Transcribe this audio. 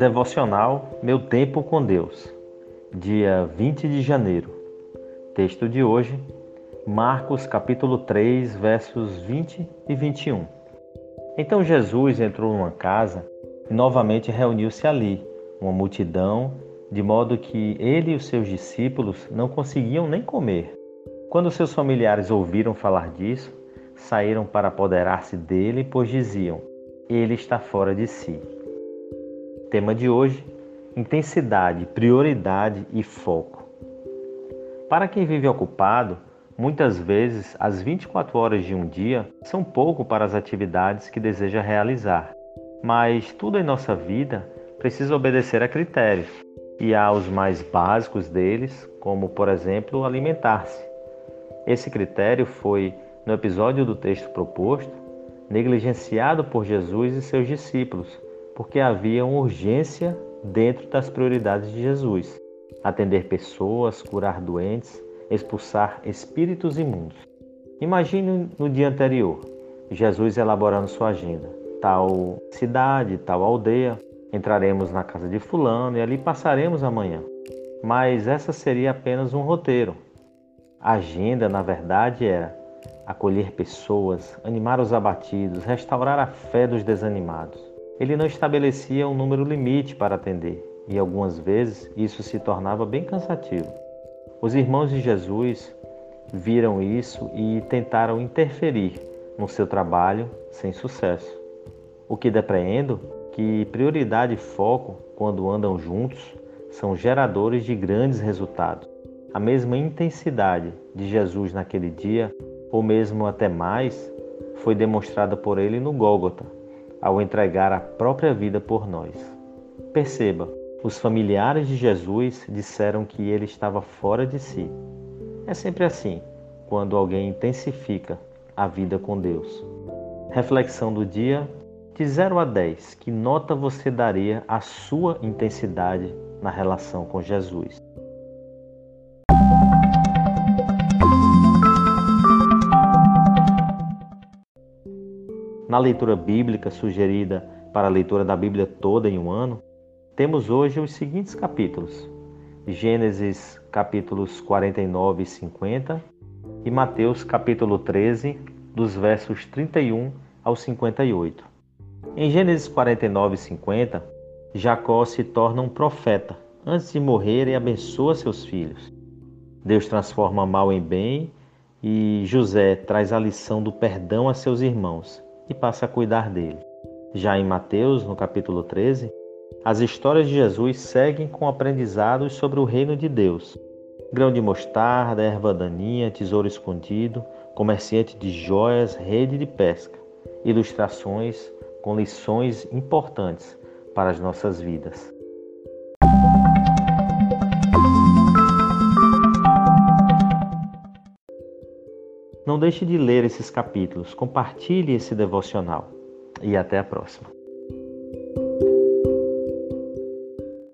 Devocional Meu Tempo com Deus, dia 20 de janeiro. Texto de hoje, Marcos capítulo 3, versos 20 e 21. Então Jesus entrou numa casa e novamente reuniu-se ali uma multidão, de modo que ele e os seus discípulos não conseguiam nem comer. Quando seus familiares ouviram falar disso, saíram para apoderar-se dele, pois diziam: Ele está fora de si. Tema de hoje: intensidade, prioridade e foco. Para quem vive ocupado, muitas vezes as 24 horas de um dia são pouco para as atividades que deseja realizar. Mas tudo em nossa vida precisa obedecer a critérios, e há os mais básicos deles, como por exemplo alimentar-se. Esse critério foi, no episódio do texto proposto, negligenciado por Jesus e seus discípulos porque havia uma urgência dentro das prioridades de Jesus: atender pessoas, curar doentes, expulsar espíritos imundos. Imagine no dia anterior, Jesus elaborando sua agenda. Tal cidade, tal aldeia, entraremos na casa de Fulano e ali passaremos amanhã. Mas essa seria apenas um roteiro. A agenda, na verdade, era acolher pessoas, animar os abatidos, restaurar a fé dos desanimados ele não estabelecia um número limite para atender, e algumas vezes isso se tornava bem cansativo. Os irmãos de Jesus viram isso e tentaram interferir no seu trabalho sem sucesso. O que depreendo que prioridade e foco, quando andam juntos, são geradores de grandes resultados. A mesma intensidade de Jesus naquele dia, ou mesmo até mais, foi demonstrada por ele no Gólgota, ao entregar a própria vida por nós. Perceba, os familiares de Jesus disseram que ele estava fora de si. É sempre assim quando alguém intensifica a vida com Deus. Reflexão do dia: de 0 a 10, que nota você daria à sua intensidade na relação com Jesus? Na leitura bíblica sugerida para a leitura da Bíblia toda em um ano, temos hoje os seguintes capítulos: Gênesis capítulos 49 e 50 e Mateus capítulo 13, dos versos 31 ao 58. Em Gênesis 49 e 50, Jacó se torna um profeta antes de morrer e abençoa seus filhos. Deus transforma mal em bem e José traz a lição do perdão a seus irmãos e passa a cuidar dele. Já em Mateus, no capítulo 13, as histórias de Jesus seguem com aprendizados sobre o reino de Deus. Grão de mostarda, erva daninha, tesouro escondido, comerciante de joias, rede de pesca. Ilustrações com lições importantes para as nossas vidas. Não deixe de ler esses capítulos, compartilhe esse devocional e até a próxima.